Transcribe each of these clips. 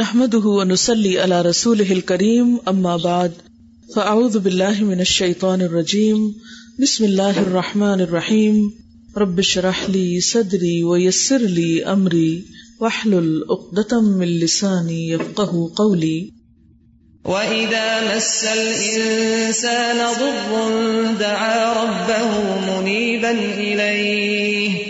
نحمده ونسلي على رسوله الكريم، أما بعد، فأعوذ بالله من الشيطان الرجيم، بسم الله الرحمن الرحيم، رب اشرح لي صدري ويسر لي أمري، واحلل عقدة من لساني يفقه قولي. وإذا مس الإنسان ضر دعا ربه منيبا إليه.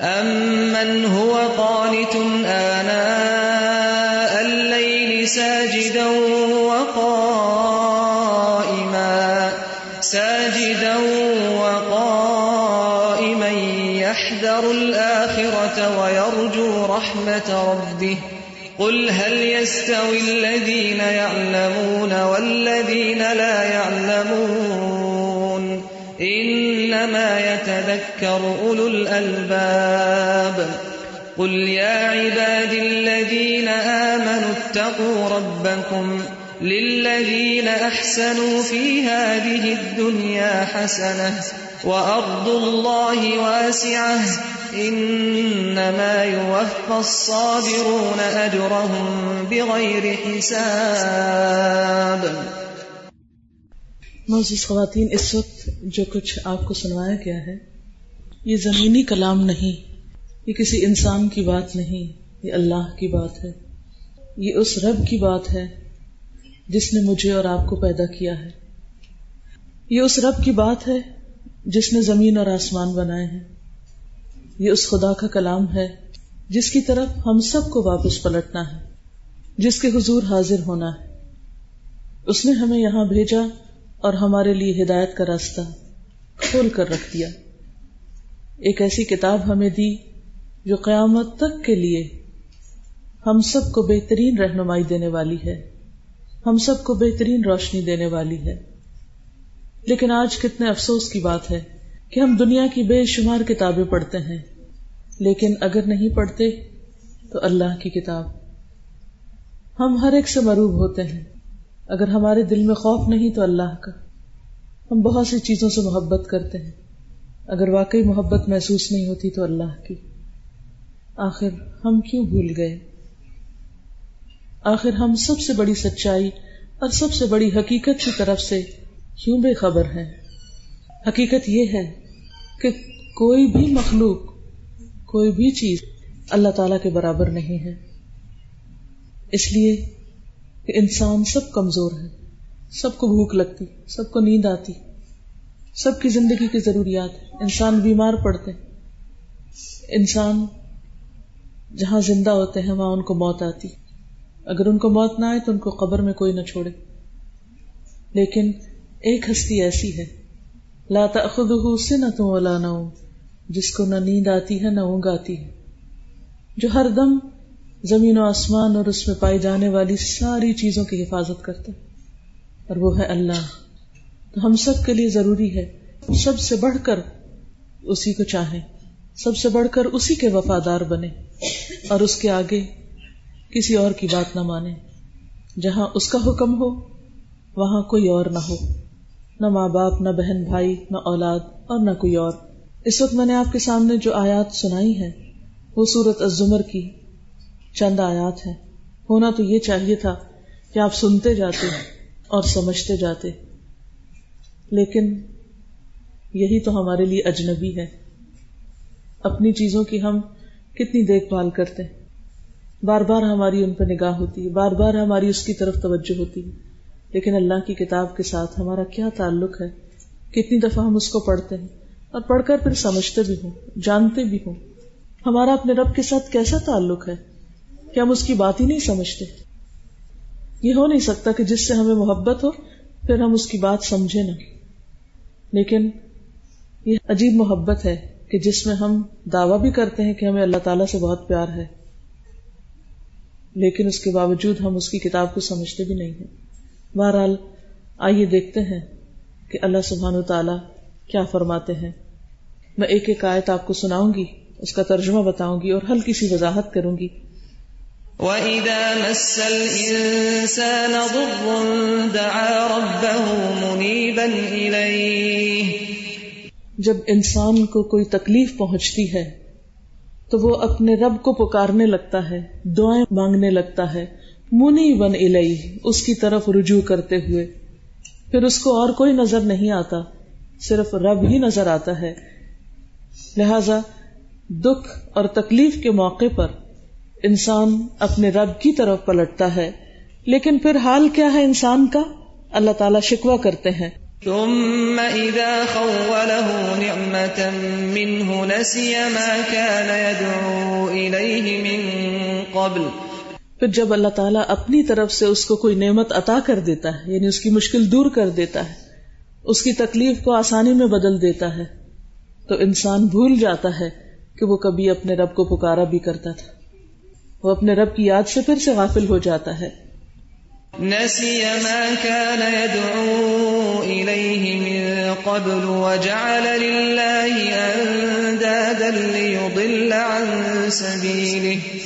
أمن هو قانت آناء الليل ساجدا وقائما ساجدا وقائما يحذر الآخرة ويرجو رحمة ربه قل هل يستوي الذين يعلمون والذين لا يعلمون يتذكر أولو الألباب قل يا عباد الذين آمنوا اتقوا ربكم للذين أحسنوا في هذه الدنيا حسنة وأرض الله واسعة إنما يوفى الصابرون أجرهم بغير حساب معزز خواتین، اس وقت جو کچھ آپ کو سنوایا گیا ہے یہ زمینی کلام نہیں، یہ کسی انسان کی بات نہیں، یہ اللہ کی بات ہے۔ یہ اس رب کی بات ہے جس نے مجھے اور آپ کو پیدا کیا ہے۔ یہ اس رب کی بات ہے جس نے زمین اور آسمان بنائے ہیں۔ یہ اس خدا کا کلام ہے جس کی طرف ہم سب کو واپس پلٹنا ہے، جس کے حضور حاضر ہونا ہے۔ اس نے ہمیں یہاں بھیجا اور ہمارے لیے ہدایت کا راستہ کھول کر رکھ دیا۔ ایک ایسی کتاب ہمیں دی جو قیامت تک کے لیے ہم سب کو بہترین رہنمائی دینے والی ہے۔ ہم سب کو بہترین روشنی دینے والی ہے۔ لیکن آج کتنے افسوس کی بات ہے کہ ہم دنیا کی بے شمار کتابیں پڑھتے ہیں۔ لیکن اگر نہیں پڑھتے تو اللہ کی کتاب۔ ہم ہر ایک سے مروب ہوتے ہیں۔ اگر ہمارے دل میں خوف نہیں تو اللہ کا۔ ہم بہت سی چیزوں سے محبت کرتے ہیں۔ اگر واقعی محبت محسوس نہیں ہوتی تو اللہ کی۔ آخر ہم کیوں بھول گئے؟ آخر ہم سب سے بڑی سچائی اور سب سے بڑی حقیقت کی طرف سے کیوں بے خبر ہیں؟ حقیقت یہ ہے کہ کوئی بھی مخلوق، کوئی بھی چیز اللہ تعالی کے برابر نہیں ہے۔ اس لیے کہ انسان سب کمزور ہے، سب کو بھوک لگتی، سب کو نیند آتی۔ سب کی زندگی کی ضروریات انسان بیمار پڑتے انسان جہاں زندہ ہوتے ہیں، وہاں ان کو موت آتی۔ اگر ان کو موت نہ آئے تو ان کو قبر میں کوئی نہ چھوڑے۔ لیکن ایک ہستی ایسی ہے۔ لا تأخذه سنة ولا نوم۔ جس کو نہ نیند آتی ہے، نہ اونگ آتی ہے۔ جو ہر دم زمین و آسمان اور اس میں پائی جانے والی ساری چیزوں کی حفاظت کرتا اور وہ ہے اللہ۔ تو ہم سب کے لیے ضروری ہے۔ سب سے بڑھ کر اسی کو چاہیں۔ سب سے بڑھ کر اسی کے وفادار بنے اور اس کے آگے کسی اور کی بات نہ مانے جہاں اس کا حکم ہو، وہاں کوئی اور نہ ہو۔ نہ ماں باپ، نہ بہن بھائی، نہ اولاد اور نہ کوئی اور۔ اس وقت میں نے آپ کے سامنے جو آیات سنائی ہے وہ سورت الزمر کی چند آیات ہے ہونا تو یہ چاہیے تھا کہ آپ سنتے جاتے اور سمجھتے جاتے۔ لیکن یہی تو ہمارے لیے اجنبی ہے۔ اپنی چیزوں کی ہم کتنی دیکھ بھال کرتے ہیں۔ بار بار ہماری ان پہ نگاہ ہوتی ہے، بار بار ہماری اس کی طرف توجہ ہوتی ہے۔ لیکن اللہ کی کتاب کے ساتھ ہمارا کیا تعلق ہے؟ کتنی دفعہ ہم اس کو پڑھتے ہیں اور پڑھ کر پھر سمجھتے بھی ہوں، جانتے بھی ہوں۔ ہمارا اپنے رب کے ساتھ کیسا تعلق ہے؟ کہ ہم اس کی بات ہی نہیں سمجھتے؟ یہ ہو نہیں سکتا کہ جس سے ہمیں محبت ہو، پھر ہم اس کی بات سمجھے نہ۔ لیکن یہ عجیب محبت ہے کہ جس میں ہم دعویٰ بھی کرتے ہیں کہ ہمیں اللہ تعالیٰ سے بہت پیار ہے، لیکن اس کے باوجود ہم اس کی کتاب کو سمجھتے بھی نہیں ہیں۔ بہرحال، آئیے دیکھتے ہیں کہ اللہ سبحان و تعالی کیا فرماتے ہیں۔ میں ایک ایک آیت آپ کو سناؤں گی، اس کا ترجمہ بتاؤں گی اور ہلکی سی وضاحت کروں گی۔ وَإِذَا مَسَّ الْإِنسَانَ ضُرٌّ دَعَا رَبَّهُ مُنِيبًا إِلَيْهِ جب انسان کو کوئی تکلیف پہنچتی ہے، تو وہ اپنے رب کو پکارنے لگتا ہے، دعائیں مانگنے لگتا ہے منی بن الئی اس کی طرف رجوع کرتے ہوئے۔ پھر اس کو اور کوئی نظر نہیں آتا، صرف رب ہی نظر آتا ہے۔ لہذا دکھ اور تکلیف کے موقع پر انسان اپنے رب کی طرف پلٹتا ہے۔ لیکن پھر حال کیا ہے انسان کا؟ اللہ تعالیٰ شکوا کرتے ہیں۔ ثم اذا خوله نعمة منه نسي ما كان يدعو اليه من قبل۔ پھر جب اللہ تعالیٰ اپنی طرف سے اس کو کوئی نعمت عطا کر دیتا ہے یعنی اس کی مشکل دور کر دیتا ہے اس کی تکلیف کو آسانی میں بدل دیتا ہے تو انسان بھول جاتا ہے کہ وہ کبھی اپنے رب کو پکارا بھی کرتا تھا۔ وہ اپنے رب کی یاد سے پھر سے غافل ہو جاتا ہے۔ نسی ما كان يدعو إليه من قبل وجعل لله أندادا ليضل عن سبيله۔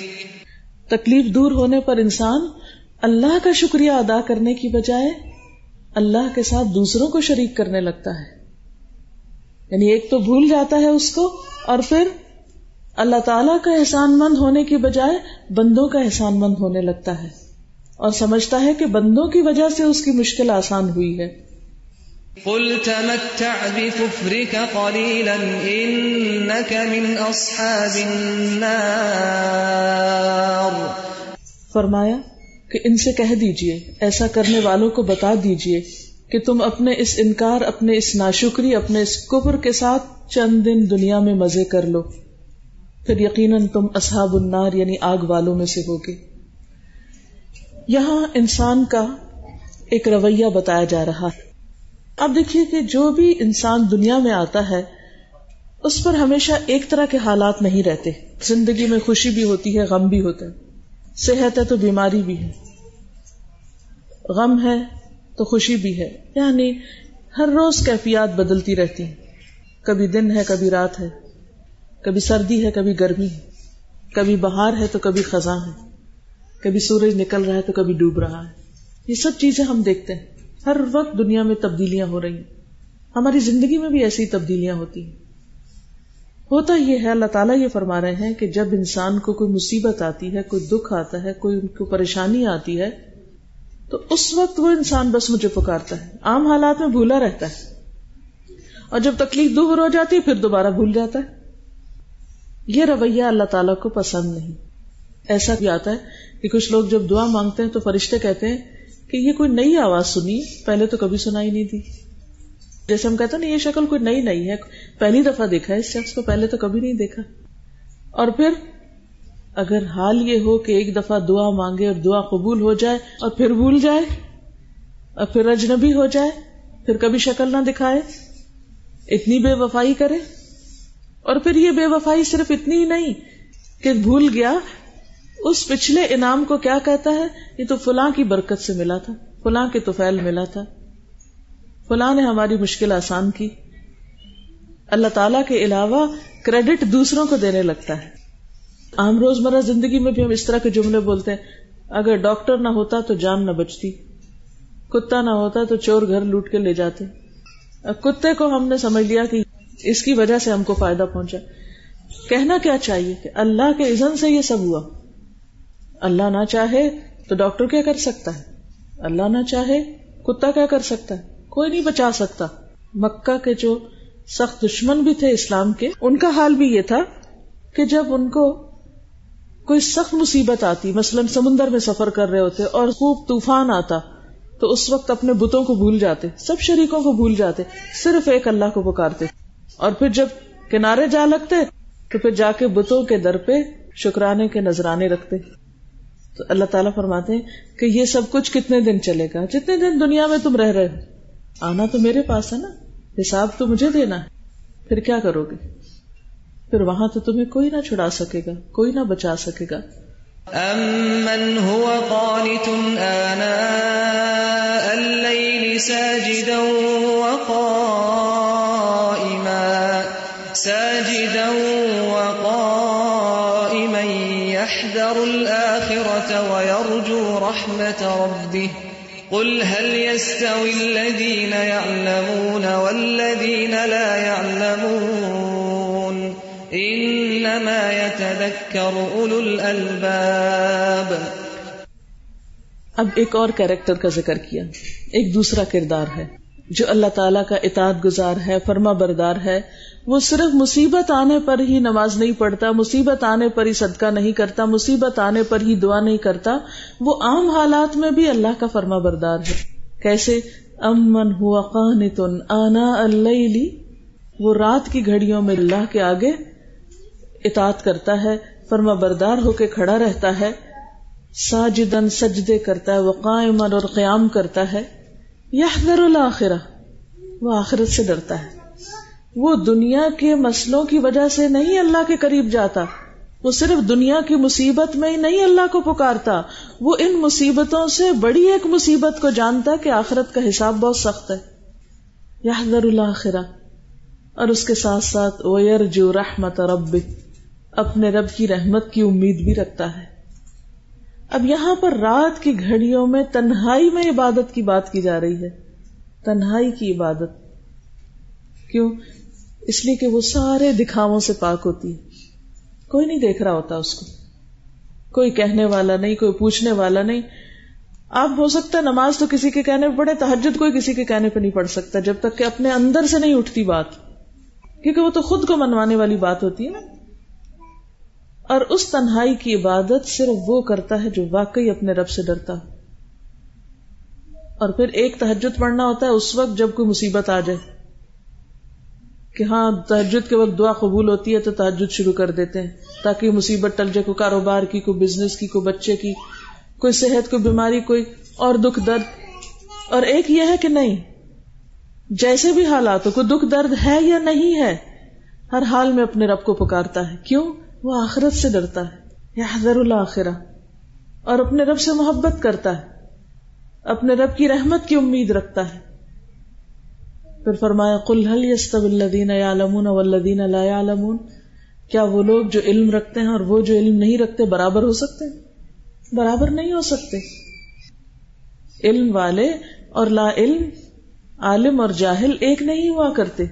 تکلیف دور ہونے پر انسان اللہ کا شکریہ ادا کرنے کی بجائے اللہ کے ساتھ دوسروں کو شریک کرنے لگتا ہے۔ یعنی ایک تو بھول جاتا ہے اس کو اور پھر اللہ تعالیٰ کا احسان مند ہونے کی بجائے بندوں کا احسان مند ہونے لگتا ہے اور سمجھتا ہے کہ بندوں کی وجہ سے اس کی مشکل آسان ہوئی ہے۔ قل تمتع بكفرك قليلا انك من اصحاب النار۔ فرمایا کہ ان سے کہہ دیجیے ایسا کرنے والوں کو بتا دیجیے کہ تم اپنے اس انکار اپنے اس ناشکری اپنے اس کفر کے ساتھ چند دن دنیا میں مزے کر لو۔ پھر یقیناً تم اصحاب النار یعنی آگ والوں میں سے ہوگے۔ یہاں انسان کا ایک رویہ بتایا جا رہا ہے۔ اب دیکھیے کہ جو بھی انسان دنیا میں آتا ہے، اس پر ہمیشہ ایک طرح کے حالات نہیں رہتے۔ زندگی میں خوشی بھی ہوتی ہے، غم بھی ہوتا ہے۔ صحت ہے تو بیماری بھی ہے۔ غم ہے تو خوشی بھی ہے۔ یعنی ہر روز کیفیات بدلتی رہتی ہیں۔ کبھی دن ہے، کبھی رات ہے۔ کبھی سردی ہے، کبھی گرمی ہے۔ کبھی بہار ہے تو کبھی خزاں ہے۔ کبھی سورج نکل رہا ہے تو کبھی ڈوب رہا ہے۔ یہ سب چیزیں ہم دیکھتے ہیں۔ ہر وقت دنیا میں تبدیلیاں ہو رہی ہیں۔ ہماری زندگی میں بھی ایسی تبدیلیاں ہوتی ہیں۔ ہوتا یہ ہے، اللہ تعالیٰ یہ فرما رہے ہیں کہ جب انسان کو کوئی مصیبت آتی ہے، کوئی دکھ آتا ہے، کوئی ان کو پریشانی آتی ہے، تو اس وقت وہ انسان بس مجھے پکارتا ہے۔ عام حالات میں بھولا رہتا ہے۔ اور جب تکلیف دور ہو جاتی ہے، پھر دوبارہ بھول جاتا ہے۔ یہ رویہ اللہ تعالیٰ کو پسند نہیں۔ ایسا بھی آتا ہے کہ کچھ لوگ جب دعا مانگتے ہیں تو فرشتے کہتے ہیں کہ یہ کوئی نئی آواز سنی، پہلے تو کبھی سنائی نہیں تھی جیسے ہم کہتے ہیں نا، یہ شکل کوئی نئی نہیں ہے، پہلی دفعہ دیکھا ہے، اس شخص کو پہلے تو کبھی نہیں دیکھا۔ اور پھر اگر حال یہ ہو کہ ایک دفعہ دعا مانگے اور دعا قبول ہو جائے اور پھر بھول جائے، اور پھر اجنبی ہو جائے، پھر کبھی شکل نہ دکھائے، اتنی بے وفائی کرے۔ اور پھر یہ بے وفائی صرف اتنی ہی نہیں کہ بھول گیا، اس پچھلے انعام کو کیا کہتا ہے؟ یہ تو فلاں کی برکت سے ملا تھا، فلاں کے توفیل ملا تھا۔ فلاں نے ہماری مشکل آسان کی۔ اللہ تعالی کے علاوہ کریڈٹ دوسروں کو دینے لگتا ہے۔ عام روزمرہ زندگی میں بھی ہم اس طرح کے جملے بولتے ہیں، اگر ڈاکٹر نہ ہوتا تو جان نہ بچتی، کتا نہ ہوتا تو چور گھر لوٹ کے لے جاتے۔ کتے کو ہم نے سمجھ لیا کہ اس کی وجہ سے ہم کو فائدہ پہنچا کہنا کیا چاہیے کہ اللہ کے عزن سے یہ سب ہوا اللہ نہ چاہے تو ڈاکٹر کیا کر سکتا ہے اللہ نہ چاہے کتا کیا کر سکتا ہے کوئی نہیں بچا سکتا مکہ کے جو سخت دشمن بھی تھے اسلام کے ان کا حال بھی یہ تھا کہ جب ان کو کوئی سخت مصیبت آتی مثلاً سمندر میں سفر کر رہے ہوتے اور خوب طوفان آتا تو اس وقت اپنے بتوں کو بھول جاتے سب شریکوں کو بھول جاتے صرف ایک اللہ کو پکارتے اور پھر جب کنارے جا لگتے تو پھر جا کے بتوں کے در پہ شکرانے کے نذرانے رکھتے۔ تو اللہ تعالیٰ فرماتے ہیں کہ یہ سب کچھ کتنے دن چلے گا؟ جتنے دن دنیا میں تم رہ رہے ہو؟ آنا تو میرے پاس ہے نا، حساب تو مجھے دینا ہے۔ پھر کیا کرو گے؟ پھر وہاں تو تمہیں کوئی نہ چھڑا سکے گا، کوئی نہ بچا سکے گا۔ أَمَّنْ هُوَ قَانِتٌ آنَاءَ اللَّيْلِ سَاجِدًا وَقَائِمًا۔ سَاجِدًا وَقَائِمًا يَحْذَرُ الْآخِرَةَ وَيَرْجُو رَحْمَةَ رَبِّهِ. قُلْ هَلْ يَسْتَوِي الَّذِينَ يَعْلَمُونَ وَالَّذِينَ لَا يَعْلَمُونَ؟ إِنَّمَا يَتَذَكَّرُ أُولُو الْأَلْبَابِ. اب ایک اور کیریکٹر کا ذکر کیا، ایک دوسرا کردار ہے۔ جو اللہ تعالیٰ کا اطاعت گزار ہے، فرما بردار ہے، وہ صرف مصیبت آنے پر ہی نماز نہیں پڑھتا، مصیبت آنے پر ہی صدقہ نہیں کرتا، مصیبت آنے پر ہی دعا نہیں کرتا، وہ عام حالات میں بھی اللہ کا فرما بردار ہے۔ کیسے؟ امن ہوا قانتن آنا اللہ وہ رات کی گھڑیوں میں اللہ کے آگے اطاعت کرتا ہے، فرما بردار ہو کے کھڑا رہتا ہے ساجدن سجدے کرتا ہے، وہ قائمن اور قیام کرتا ہے۔ یحذر الاخرہ۔ وہ آخرت سے ڈرتا ہے۔ وہ دنیا کے مسلوں کی وجہ سے نہیں اللہ کے قریب جاتا۔ وہ صرف دنیا کی مصیبت میں ہی نہیں اللہ کو پکارتا۔ وہ ان مصیبتوں سے بڑی ایک مصیبت کو جانتا کہ آخرت کا حساب بہت سخت ہے۔ یحذر الاخرہ۔ اور اس کے ساتھ ساتھ ویرجو رحمت رب اپنے رب کی رحمت کی امید بھی رکھتا ہے۔ اب یہاں پر رات کی گھڑیوں میں تنہائی میں عبادت کی بات کی جا رہی ہے۔ تنہائی کی عبادت۔ کیوں؟ اس لیے کہ وہ سارے دکھاووں سے پاک ہوتی ہے۔ کوئی نہیں دیکھ رہا ہوتا اس کو۔ کوئی کہنے والا نہیں، کوئی پوچھنے والا نہیں۔ آپ ہو سکتا ہے نماز تو کسی کے کہنے پہ پڑے تحجد کوئی کسی کے کہنے پہ نہیں پڑھ سکتا، جب تک کہ اپنے اندر سے نہیں اٹھتی بات۔ کیونکہ وہ تو خود کو منوانے والی بات ہوتی ہے نا۔ اور اس تنہائی کی عبادت صرف وہ کرتا ہے جو واقعی اپنے رب سے ڈرتا اور پھر ایک تحجد پڑھنا ہوتا ہے اس وقت جب کوئی مصیبت آ جائے۔ کہ ہاں تحجد کے وقت دعا قبول ہوتی ہے تو تحجد شروع کر دیتے ہیں تاکہ مصیبت ٹل جائے، کوئی کاروبار کی، کوئی بزنس کی، کوئی بچے کی، کوئی صحت، کوئی بیماری، کوئی اور دکھ درد۔ اور ایک یہ ہے کہ نہیں، جیسے بھی حالات ہو کوئی دکھ درد ہے یا نہیں ہے، ہر حال میں اپنے رب کو پکارتا ہے۔ کیوں؟ وہ آخرت سے ڈرتا ہے یا حضر الآخرہ اور اپنے رب سے محبت کرتا ہے، اپنے رب کی رحمت کی امید رکھتا ہے۔ پھر فرمایا، قل هل يستوي الذين يعلمون والذين لا يعلمون کیا وہ لوگ جو علم رکھتے ہیں اور وہ جو علم نہیں رکھتے برابر ہو سکتے ہیں؟ برابر نہیں ہو سکتے۔ علم والے اور لا علم، عالم اور جاہل ایک نہیں ہوا کرتے۔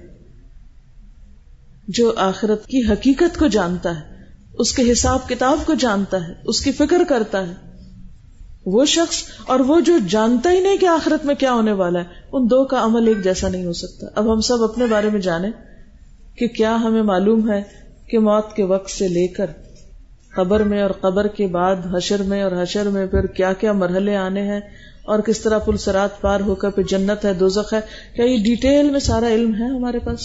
جو آخرت کی حقیقت کو جانتا ہے اس کے حساب کتاب کو جانتا ہے، اس کی فکر کرتا ہے۔ وہ شخص اور وہ جو جانتا ہی نہیں کہ آخرت میں کیا ہونے والا ہے، ان دو کا عمل ایک جیسا نہیں ہو سکتا۔ اب ہم سب اپنے بارے میں جانیں کہ کیا ہمیں معلوم ہے کہ موت کے وقت سے لے کر قبر میں اور قبر کے بعد حشر میں اور حشر میں پھر کیا کیا مرحلے آنے ہیں اور کس طرح پل سرات پار ہو کر پھر جنت ہے، دوزخ ہے، کیا یہ ڈیٹیل میں سارا علم ہے ہمارے پاس؟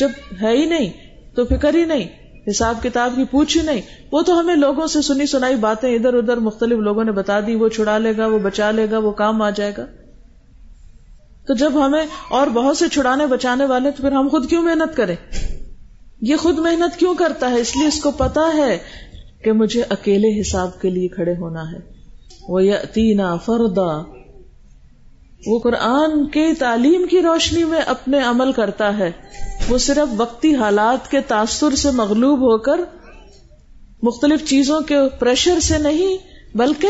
جب ہے ہی نہیں تو فکر ہی نہیں۔ حساب کتاب کی پوچھ ہی نہیں۔ وہ تو ہمیں لوگوں سے سنی سنائی باتیں ادھر ادھر مختلف لوگوں نے بتا دی، وہ چھڑا لے گا، وہ بچا لے گا، وہ کام آ جائے گا۔ تو جب ہمیں اور بہت سے چھڑانے بچانے والے تو پھر ہم خود کیوں محنت کریں؟ یہ خود محنت کیوں کرتا ہے؟ اس لیے اس کو پتا ہے کہ مجھے اکیلے حساب کے لیے کھڑے ہونا ہے۔ وہ یتینا فردا وہ قرآن کے تعلیم کی روشنی میں اپنے عمل کرتا ہے۔ وہ صرف وقتی حالات کے تاثر سے مغلوب ہو کر مختلف چیزوں کے پریشر سے نہیں، بلکہ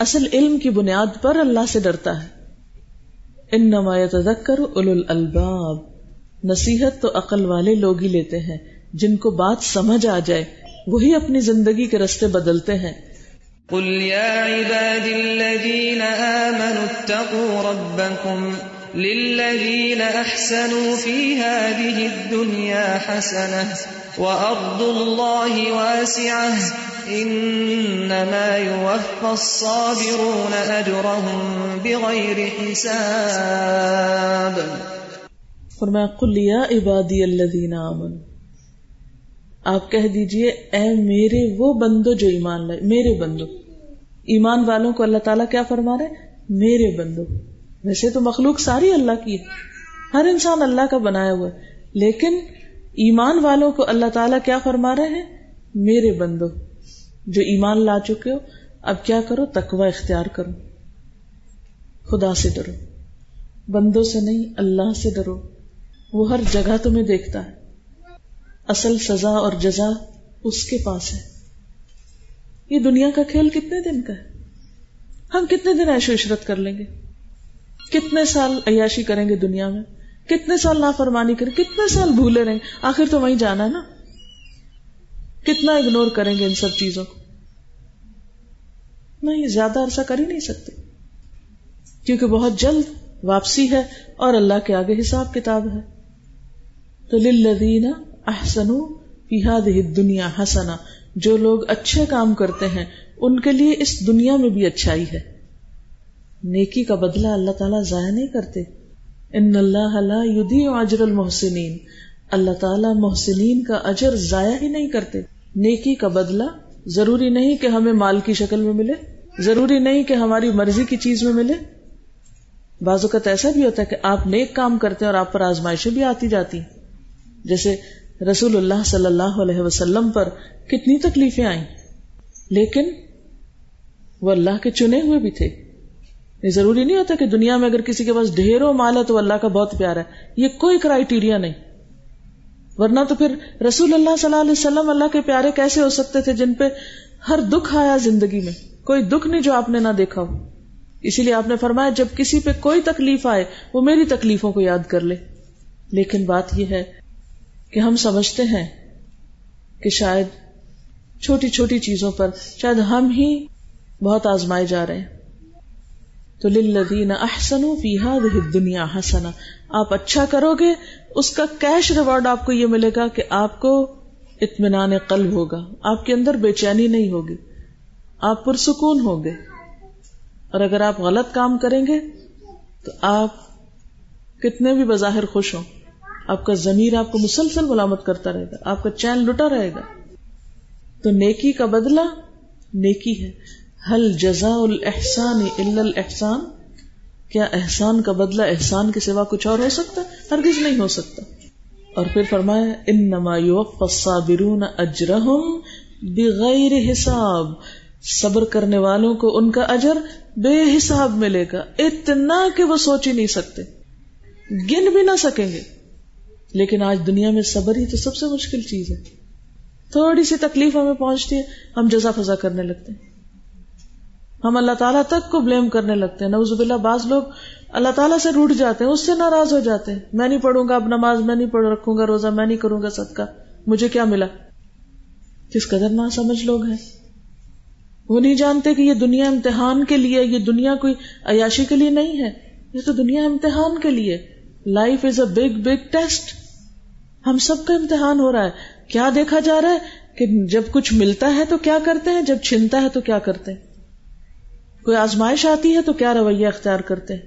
اصل علم کی بنیاد پر اللہ سے ڈرتا ہے۔ ان نمایت اول الباب نصیحت تو عقل والے لوگ ہی لیتے ہیں۔ جن کو بات سمجھ آ جائے، وہی اپنی زندگی کے رستے بدلتے ہیں۔ قل يا عباد الذين آمنوا اتقوا ربكم للذين أحسنوا في هذه الدنيا حسنة وأرض الله واسعة إنما يوفى الصابرون أجرهم بغير حساب. فرمایا، قل یا عبادی الذین آمنوا. آپ کہہ دیجیے، اے میرے وہ بندو جو ایمان لائے، میرے بندو۔ ایمان والوں کو اللہ تعالیٰ کیا فرما رہے میرے بندو۔ ویسے تو مخلوق ساری اللہ کی ہے۔ ہر انسان اللہ کا بنایا ہوا ہے۔ لیکن ایمان والوں کو اللہ تعالیٰ کیا فرما رہے ہیں؟ میرے بندو۔ جو ایمان لا چکے ہو، اب کیا کرو؟ تکوا اختیار کرو۔ خدا سے ڈرو۔ بندوں سے نہیں، اللہ سے ڈرو۔ وہ ہر جگہ تمہیں دیکھتا ہے۔ اصل سزا اور جزا اس کے پاس ہے۔ یہ دنیا کا کھیل کتنے دن کا ہے؟ ہم کتنے دن ایشو عشرت کر لیں گے؟ کتنے سال عیاشی کریں گے دنیا میں؟ کتنے سال نافرمانی کریں کتنے سال بھولے رہیں؟ گے آخر تو وہیں جانا ہے نا۔ کتنا اگنور کریں گے ان سب چیزوں کو؟ نہیں، زیادہ عرصہ کر ہی نہیں سکتے۔ کیونکہ بہت جلد واپسی ہے اور اللہ کے آگے حساب کتاب ہے۔ تو للذین احسنو فی دنیا حسنا، جو لوگ اچھے کام کرتے ہیں، ان کے لیے اس دنیا میں بھی اچھائی ہے۔ نیکی کا بدلہ اللہ تعالیٰ ضائع نہیں کرتے۔ ان اللہ لا اجر المحسنین۔ اللہ تعالیٰ محسنین کا اجر ضائع ہی نہیں کرتے۔ نیکی کا بدلہ ضروری نہیں کہ ہمیں مال کی شکل میں ملے، ضروری نہیں کہ ہماری مرضی کی چیز میں ملے۔ بعض اوقات ایسا بھی ہوتا ہے کہ آپ نیک کام کرتے ہیں اور آپ پر آزمائشیں بھی آتی جاتی۔ جیسے رسول اللہ صلی اللہ علیہ وسلم پر کتنی تکلیفیں آئیں۔ لیکن وہ اللہ کے چنے ہوئے بھی تھے۔ یہ ضروری نہیں ہوتا کہ دنیا میں اگر کسی کے پاس ڈھیروں مال ہے تو اللہ کا بہت پیار ہے۔ یہ کوئی کرائیٹیریا نہیں۔ ورنہ تو پھر رسول اللہ صلی اللہ علیہ وسلم اللہ کے پیارے کیسے ہو سکتے تھے جن پہ ہر دکھ آیا زندگی میں؟ کوئی دکھ نہیں جو آپ نے نہ دیکھا ہو۔ اسی لیے آپ نے فرمایا جب کسی پہ کوئی تکلیف آئے، وہ میری تکلیفوں کو یاد کر لے۔ لیکن بات یہ ہے کہ ہم سمجھتے ہیں کہ شاید چھوٹی چھوٹی چیزوں پر شاید ہم ہی بہت آزمائے جا رہے ہیں۔ تو للذین احسنوا فی هذه الدنیا حسنا آپ اچھا کرو گے، اس کا کیش ریوارڈ آپ کو یہ ملے گا کہ آپ کو اطمینان قلب ہوگا۔ آپ کے اندر بے چینی نہیں ہوگی۔ آپ پرسکون ہوں گے۔ اور اگر آپ غلط کام کریں گے، تو آپ کتنے بھی بظاہر خوش ہوں۔ آپ کا ضمیر آپ کو مسلسل ملامت کرتا رہے گا، آپ کا چین لٹا رہے گا۔ تو نیکی کا بدلہ نیکی ہے۔ حل جزا الحسان الحسان کیا احسان کا بدلہ احسان کے سوا کچھ اور ہو سکتا؟ ہرگز نہیں ہو سکتا۔ اور پھر فرمایا ان نما الصابرون اجرہم بغیر حساب۔ صبر کرنے والوں کو ان کا اجر بے حساب ملے گا۔ اتنا کہ وہ سوچ ہی نہیں سکتے۔ گن بھی نہ سکیں گے۔ لیکن آج دنیا میں صبر ہی تو سب سے مشکل چیز ہے۔ تھوڑی سی تکلیف ہمیں پہنچتی ہے، ہم جزا فضا کرنے لگتے ہیں۔ ہم اللہ تعالیٰ تک کو بلیم کرنے لگتے ہیں۔ نوز باللہ، بعض لوگ اللہ تعالیٰ سے روٹ جاتے ہیں، اس سے ناراض ہو جاتے ہیں۔ میں نہیں پڑھوں گا، اب نماز میں نہیں پڑھ رکھوں گا، روزہ میں نہیں کروں گا، صدقہ۔ مجھے کیا ملا؟ کس قدر نہ سمجھ لوگ ہیں۔ وہ نہیں جانتے کہ یہ دنیا امتحان کے لیے، یہ دنیا کوئی عیاشی کے لیے نہیں ہے۔ یہ تو دنیا امتحان کے لیے۔ Life is a big big test ہم سب کا امتحان ہو رہا ہے۔ کیا دیکھا جا رہا ہے کہ جب کچھ ملتا ہے تو کیا کرتے ہیں، جب چھنتا ہے تو کیا کرتے ہیں؟ کوئی آزمائش آتی ہے تو کیا رویہ اختیار کرتے ہیں؟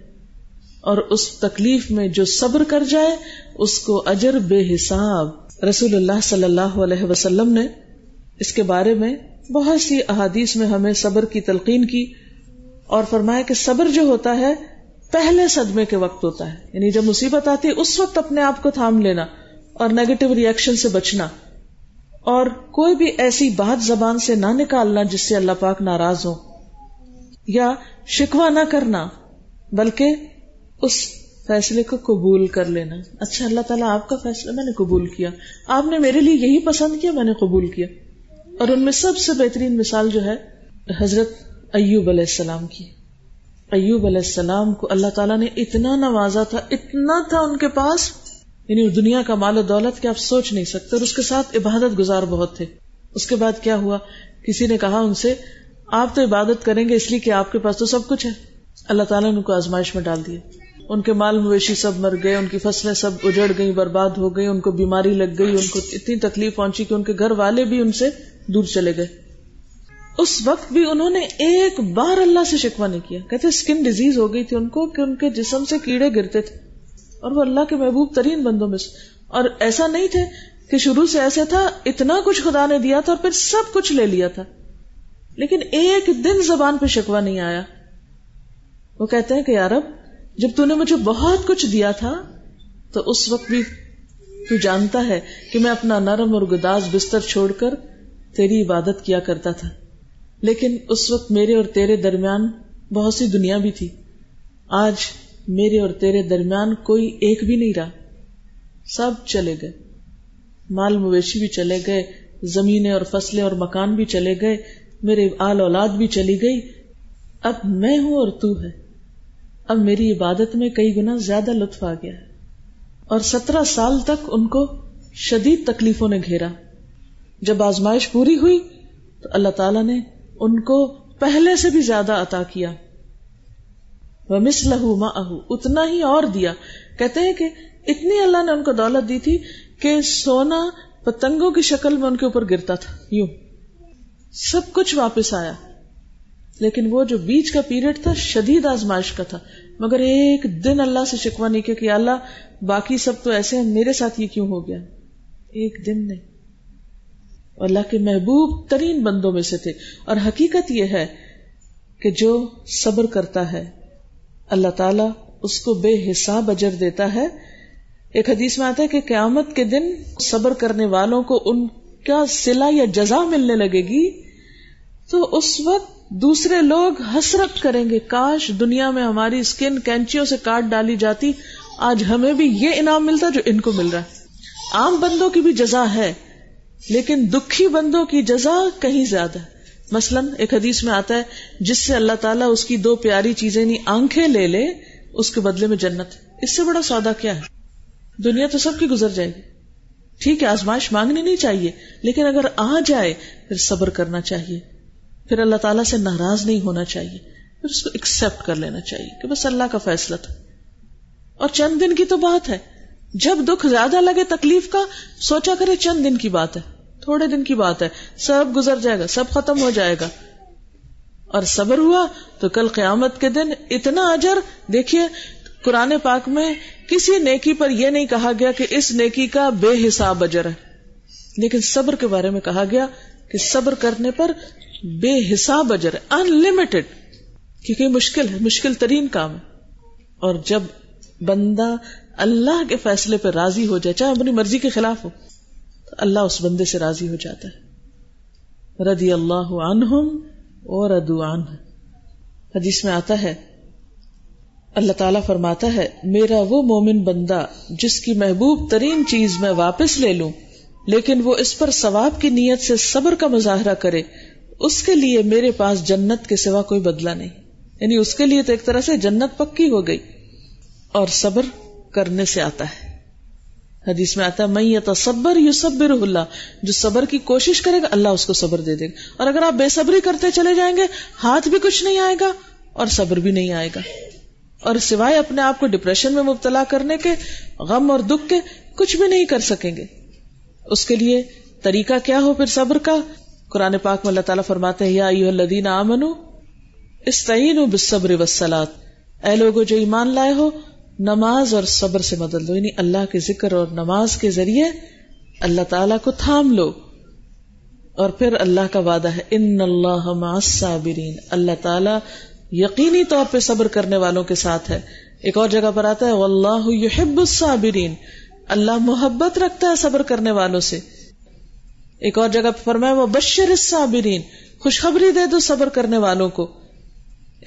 اور اس تکلیف میں جو صبر کر جائے، اس کو اجر بے حساب۔ رسول اللہ صلی اللہ علیہ وسلم نے اس کے بارے میں بہت سی احادیث میں ہمیں صبر کی تلقین کی اور فرمایا کہ صبر جو ہوتا ہے، پہلے صدمے کے وقت ہوتا ہے۔ یعنی جب مصیبت آتی ہے، اس وقت اپنے آپ کو تھام لینا۔ اور نیگیٹو ریئیکشن سے بچنا اور کوئی بھی ایسی بات زبان سے نہ نکالنا جس سے اللہ پاک ناراض ہو یا شکوا نہ کرنا، بلکہ اس فیصلے کو قبول کر لینا۔ اچھا اللہ تعالیٰ آپ کا فیصلہ میں نے قبول کیا۔ آپ نے میرے لیے یہی پسند کیا، میں نے قبول کیا۔ اور ان میں سب سے بہترین مثال جو ہے، حضرت ایوب علیہ السلام کی۔ ایوب علیہ السلام کو اللہ تعالیٰ نے اتنا نوازا تھا، اتنا تھا ان کے پاس۔ یعنی دنیا کا مال و دولت کہ آپ سوچ نہیں سکتے اور اس کے ساتھ عبادت گزار بہت تھے۔ اس کے بعد کیا ہوا؟ کسی نے کہا ان سے، آپ تو عبادت کریں گے، اس لیے کہ آپ کے پاس تو سب کچھ ہے۔ اللہ تعالیٰ نے ان کو آزمائش میں ڈال دیا۔ ان کے مال مویشی سب مر گئے، ان کی فصلیں سب اجڑ گئی برباد ہو گئی ان کو بیماری لگ گئی، ان کو اتنی تکلیف پہنچی کہ ان کے گھر والے بھی ان سے دور چلے گئے۔ اس وقت بھی انہوں نے ایک بار اللہ سے شکوا نہیں کیا۔ کہتے اسکن ڈیزیز ہو گئی تھی ان کو کہ ان کے جسم سے کیڑے گرتے تھے۔ اور وہ اللہ کے محبوب ترین بندوں میں سے۔ اور ایسا نہیں تھے کہ شروع سے ایسے تھا، اتنا کچھ خدا نے دیا تھا اور پھر سب کچھ لے لیا تھا۔ لیکن ایک دن زبان پہ شکوا نہیں آیا۔ وہ کہتے ہیں کہ یارب جب تو نے مجھے بہت کچھ دیا تھا، تو اس وقت بھی تو جانتا ہے کہ میں اپنا نرم اور گداز بستر چھوڑ کر تیری عبادت کیا کرتا تھا۔ لیکن اس وقت میرے اور تیرے درمیان بہت سی دنیا بھی تھی۔ آج میرے اور تیرے درمیان کوئی ایک بھی نہیں رہا۔ سب چلے گئے۔ مال مویشی بھی چلے گئے، زمینیں اور فصلیں اور مکان بھی چلے گئے، میرے آل اولاد بھی چلی گئی۔ اب میں ہوں اور تو ہے۔ اب میری عبادت میں کئی گنا زیادہ لطف آ گیا ہے۔ اور سترہ سال تک ان کو شدید تکلیفوں نے گھیرا۔ جب آزمائش پوری ہوئی تو اللہ تعالی نے ان کو پہلے سے بھی زیادہ عطا کیا۔ وہ مس لہو اتنا ہی اور دیا۔ کہتے ہیں کہ اتنی اللہ نے ان کو دولت دی تھی کہ سونا پتنگوں کی شکل میں ان کے اوپر گرتا تھا۔ یوں۔ سب کچھ واپس آیا۔ لیکن وہ جو بیچ کا پیریڈ تھا، شدید آزمائش کا تھا۔ مگر ایک دن اللہ سے شکوا نہیں کیا کہ اللہ، باقی سب تو ایسے ہیں، میرے ساتھ یہ کیوں ہو گیا؟ ایک دن نہیں۔ اللہ کے محبوب ترین بندوں میں سے تھے۔ اور حقیقت یہ ہے کہ جو صبر کرتا ہے اللہ تعالی اس کو بے حساب اجر دیتا ہے۔ ایک حدیث میں آتا ہے کہ قیامت کے دن صبر کرنے والوں کو ان کا سلا یا جزا ملنے لگے گی۔ تو اس وقت دوسرے لوگ حسرت کریں گے، کاش دنیا میں ہماری اسکن کینچیوں سے کاٹ ڈالی جاتی، آج ہمیں بھی یہ انعام ملتا جو ان کو مل رہا ہے۔ عام بندوں کی بھی جزا ہے، لیکن دکھی بندوں کی جزا کہیں زیادہ ہے۔ مثلاً ایک حدیث میں آتا ہے، جس سے اللہ تعالیٰ اس کی دو پیاری چیزیں نہیں آنکھیں لے لے، اس کے بدلے میں جنت۔ اس سے بڑا سودا کیا ہے؟ دنیا تو سب کی گزر جائے گی۔ ٹھیک ہے، آزمائش مانگنی نہیں چاہیے، لیکن اگر آ جائے، پھر صبر کرنا چاہیے۔ پھر اللہ تعالیٰ سے ناراض نہیں ہونا چاہیے۔ پھر اس کو ایکسپٹ کر لینا چاہیے کہ بس اللہ کا فیصلہ تھا۔ اور چند دن کی تو بات ہے۔ جب دکھ زیادہ لگے تکلیف کا، سوچا کرے چند دن کی بات ہے۔ تھوڑے دن کی بات ہے۔ سب گزر جائے گا، سب ختم ہو جائے گا۔ اور صبر ہوا تو کل قیامت کے دن اتنا اجر، دیکھیے، قرآن پاک میں کسی نیکی پر یہ نہیں کہا گیا کہ اس نیکی کا بے حساب اجر ہے۔ لیکن صبر کے بارے میں کہا گیا کہ صبر کرنے پر بے حساب اجر ہے ان لمیٹڈ کیونکہ مشکل ہے، مشکل ترین کام ہے۔ اور جب بندہ اللہ کے فیصلے پہ راضی ہو جائے، چاہے اپنی مرضی کے خلاف ہو تو اللہ اس بندے سے راضی ہو جاتا ہے۔ ردی اللہ عنہم اور ادو عنہ۔ حدیث میں آتا ہے، اللہ تعالیٰ فرماتا ہے، میرا وہ مومن بندہ جس کی محبوب ترین چیز میں واپس لے لوں، لیکن وہ اس پر ثواب کی نیت سے صبر کا مظاہرہ کرے، اس کے لیے میرے پاس جنت کے سوا کوئی بدلہ نہیں۔ یعنی اس کے لیے تو ایک طرح سے جنت پکی ہو گئی۔ اور صبر کرنے سے آتا ہے۔ حدیث میں آتا ہے میں یہ تصبر یو صبر اللہ۔ جو صبر کی کوشش کرے گا، اللہ اس کو صبر دے دے گا۔ اور اگر آپ بے صبری کرتے چلے جائیں گے، ہاتھ بھی کچھ نہیں آئے گا اور صبر بھی نہیں آئے گا۔ اور سوائے اپنے آپ کو ڈپریشن میں مبتلا کرنے کے، غم اور دکھ کے کچھ بھی نہیں کر سکیں گے۔ اس کے لیے طریقہ کیا ہو پھر صبر کا؟ قرآن پاک میں اللہ تعالیٰ فرماتے ہیں، یا الذین آمنو استعینوا بالصبر والصلاۃ اے لوگو، جو ایمان لائے ہو نماز اور صبر سے مدد لو یعنی اللہ کے ذکر اور نماز کے ذریعے اللہ تعالیٰ کو تھام لو۔ اور پھر اللہ کا وعدہ ہے، ان اللہ مع الصابرین۔ اللہ تعالیٰ یقینی طور پہ صبر کرنے والوں کے ساتھ ہے۔ ایک اور جگہ پر آتا ہے، واللہ یحب الصابرین۔ اللہ محبت رکھتا ہے صبر کرنے والوں سے۔ ایک اور جگہ فرمایا وہ بشر الصابرین۔ خوشخبری دے دو صبر کرنے والوں کو۔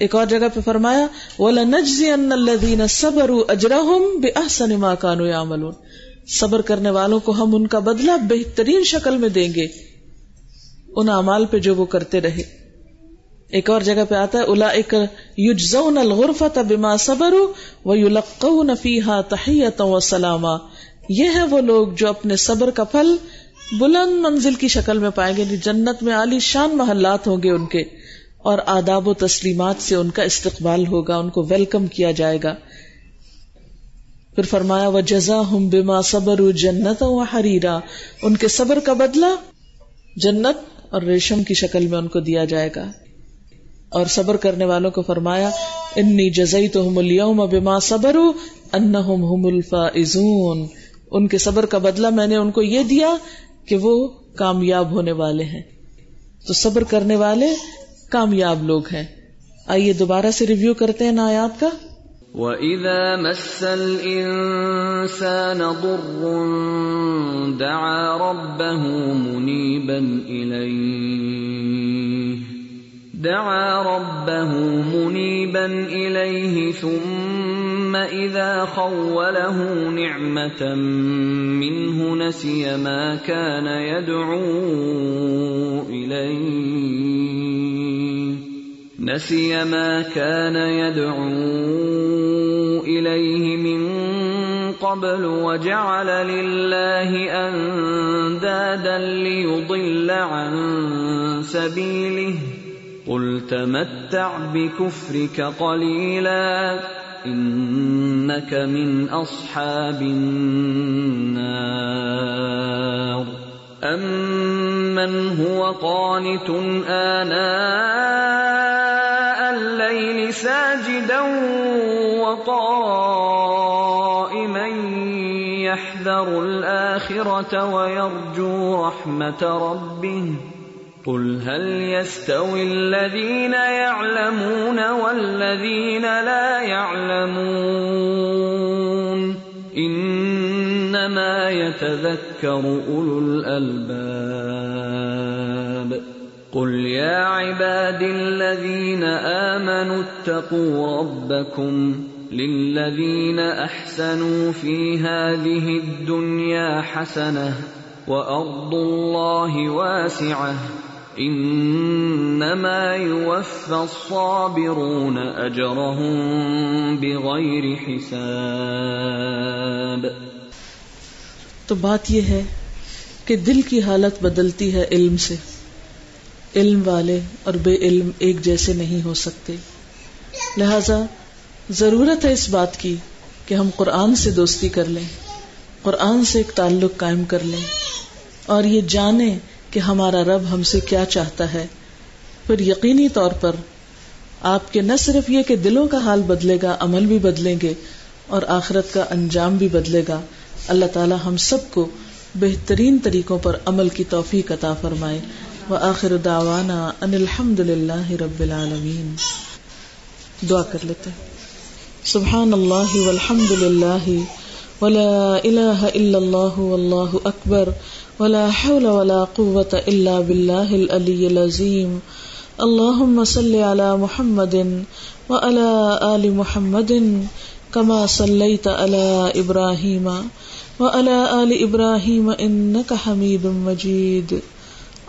ایک اور جگہ پہ فرمایا، وَلَنَجْزِيَنَّ الَّذِينَ صَبَرُوا أَجْرَهُمْ بِأَحْسَنِ مَا كَانُوا يَعْمَلُونَ۔ صبر کرنے والوں کو ہم ان کا بدلہ بہترین شکل میں دیں گے۔ ان اعمال پہ جو وہ کرتے رہے۔ ایک اور جگہ پہ آتا ہے اولئک یجزون الغرفة بما صبروا ويلقون فيها تحیتا وسلاما۔ یہ ہے وہ لوگ جو اپنے صبر کا پھل بلند منزل کی شکل میں پائیں گے۔ جنت میں عالی شان محلات ہوں گے ان کے۔ اور آداب و تسلیمات سے ان کا استقبال ہوگا، ان کو ویلکم کیا جائے گا۔ پھر فرمایا وہ جزا ہم بما صبر جنت و حریرا ان کے صبر کا بدلہ جنت اور ریشم کی شکل میں ان کو دیا جائے گا۔ اور صبر کرنے والوں کو فرمایا انی جزئی تو ہم بما صبر ان الفائزون۔ ان کے صبر کا بدلہ میں نے ان کو یہ دیا کہ وہ کامیاب ہونے والے ہیں۔ تو صبر کرنے والے کامیاب لوگ ہیں۔ آئیے دوبارہ سے ریویو کرتے ہیں نایات کا۔ وَإِذَا مَسَّ الْإِنسَانَ ضُرٌّ دَعَا رَبَّهُ مُنِيبًا إِلَيْهِ۔ دعا ربه منيبا اليه ثم اذا خوله نعمه منه نسي ما كان يدعو اليه نسي ما كان يدعو اليه من قبل وجعل لله اندادا ليضل عن سبيله. قل تمتع بكفرك قليلا انك من اصحاب النار. امن هو قانت اناء الليل ساجدا وقائما يحذر الاخره ويرجو رحمه ربه قل هل يستوي الذين يعلمون والذين لا يعلمون انما يتذكر اولو الالباب قل يا عباد الذين امنوا اتقوا ربكم للذين احسنوا في هذه الدنيا حسنه وارض الله واسعه انما يوفى الصابرون اجرهم بغير حساب. تو بات یہ ہے کہ دل کی حالت بدلتی ہے علم سے۔ علم والے اور بے علم ایک جیسے نہیں ہو سکتے۔ لہذا ضرورت ہے اس بات کی کہ ہم قرآن سے دوستی کر لیں، قرآن سے ایک تعلق قائم کر لیں۔ اور یہ جانیں کہ ہمارا رب ہم سے کیا چاہتا ہے۔ پھر یقینی طور پر آپ کے نہ صرف یہ کہ دلوں کا حال بدلے گا، عمل بھی بدلیں گے اور آخرت کا انجام بھی بدلے گا۔ اللہ تعالی ہم سب کو بہترین طریقوں پر عمل کی توفیق عطا فرمائے۔ و آخر داوانا ان الحمد للہ رب العالمین۔ دعا کر لیتے ہیں۔ سبحان اللہ والحمد للہ ولا الہ الا اللہ واللہ اکبر ولا حول ولا قوة إلا بالله العلي العظيم اللهم صل على محمد وعلى آل محمد كما صليت على إبراهيم وعلى آل إبراهيم إنك حميد مجيد.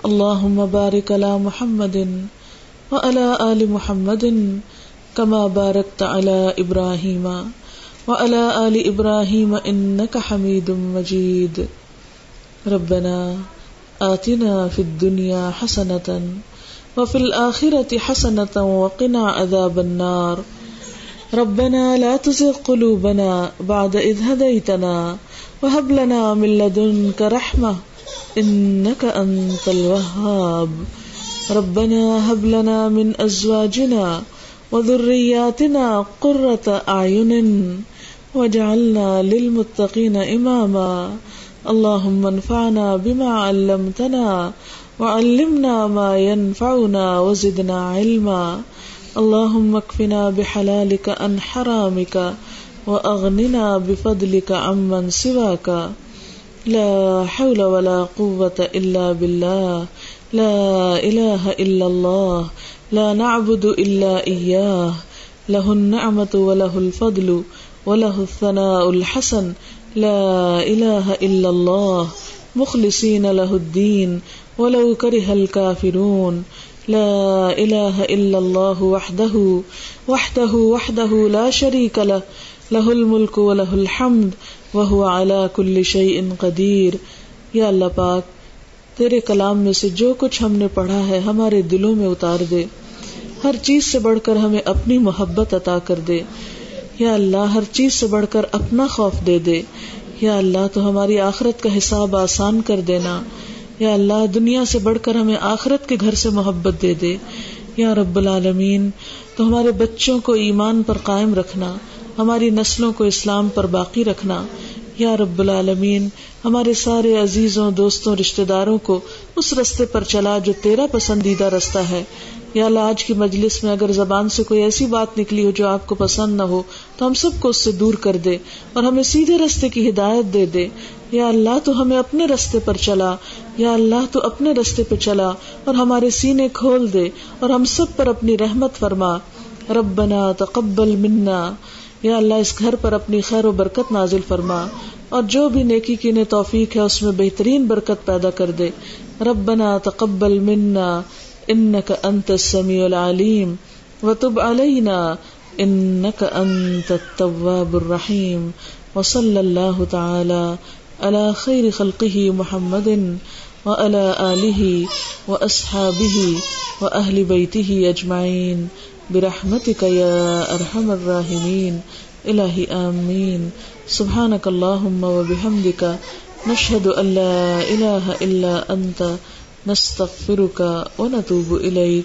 اللهم بارك على محمد وعلى آل محمد كما باركت على إبراهيم وعلى آل إبراهيم إنك حميد مجيد. ربنا آتنا في الدنيا حسنة وفي الآخرة حسنة وقنا عذاب النار. ربنا لا تزغ قلوبنا بعد إذ هديتنا وهب لنا من لدنك رحمة إنك أنت الوهاب. ربنا هب لنا من أزواجنا وذرياتنا قرة أعين واجعلنا للمتقين إماما. اللهم انفعنا بما علمتنا وعلمنا ما ينفعنا وزدنا علما. اللهم اكفنا بحلالك عن حرامك واغننا بفضلك عمن سواك. لا حول ولا قوة إلا بالله. لا إله إلا الله. لا نعبد إلا إياه. له النعمة وله الفضل وله الثناء الحسن. لا إله إلا الله. مخلصين له الدين. ولو كره الكافرون. لا إله إلا الله وحده وحده وحده لا شريك له له الملك وله الحمد، وهو على كل شيء قدير۔ یا اللہ پاک، تیرے کلام میں سے جو کچھ ہم نے پڑھا ہے ہمارے دلوں میں اتار دے۔ ہر چیز سے بڑھ کر ہمیں اپنی محبت عطا کر دے۔ یا اللہ، ہر چیز سے بڑھ کر اپنا خوف دے دے۔ یا اللہ، تو ہماری آخرت کا حساب آسان کر دینا۔ یا اللہ، دنیا سے بڑھ کر ہمیں آخرت کے گھر سے محبت دے دے۔ یا رب العالمین، تو ہمارے بچوں کو ایمان پر قائم رکھنا، ہماری نسلوں کو اسلام پر باقی رکھنا۔ یا رب العالمین، ہمارے سارے عزیزوں، دوستوں رشتے داروں کو اس رستے پر چلا جو تیرا پسندیدہ رستہ ہے۔ یا اللہ، آج کی مجلس میں اگر زبان سے کوئی ایسی بات نکلی ہو جو آپ کو پسند نہ ہو تو ہم سب کو اس سے دور کر دے اور ہمیں سیدھے رستے کی ہدایت دے دے۔ یا اللہ تو ہمیں اپنے رستے پر چلا۔ یا اللہ تو اپنے رستے پہ چلا اور ہمارے سینے کھول دے اور ہم سب پر اپنی رحمت فرما۔ ربنا تقبل منا۔ یا اللہ، اس گھر پر اپنی خیر و برکت نازل فرما۔ اور جو بھی نیکی کی نے توفیق ہے، اس میں بہترین برکت پیدا کر دے۔ ربنا تقبل منا۔ انك انت السميع العليم وتب علينا انك انت التواب الرحيم. وصلى الله تعالى على خير خلقه محمد وعلى آله وأصحابه وأهل بيته أجمعين. برحمتك يا أرحم الراحمين. إلهي آمين. سبحانك اللهم وبحمدك نشهد أن لا إله إلا أنت. نستغفرك ونتوب إليك.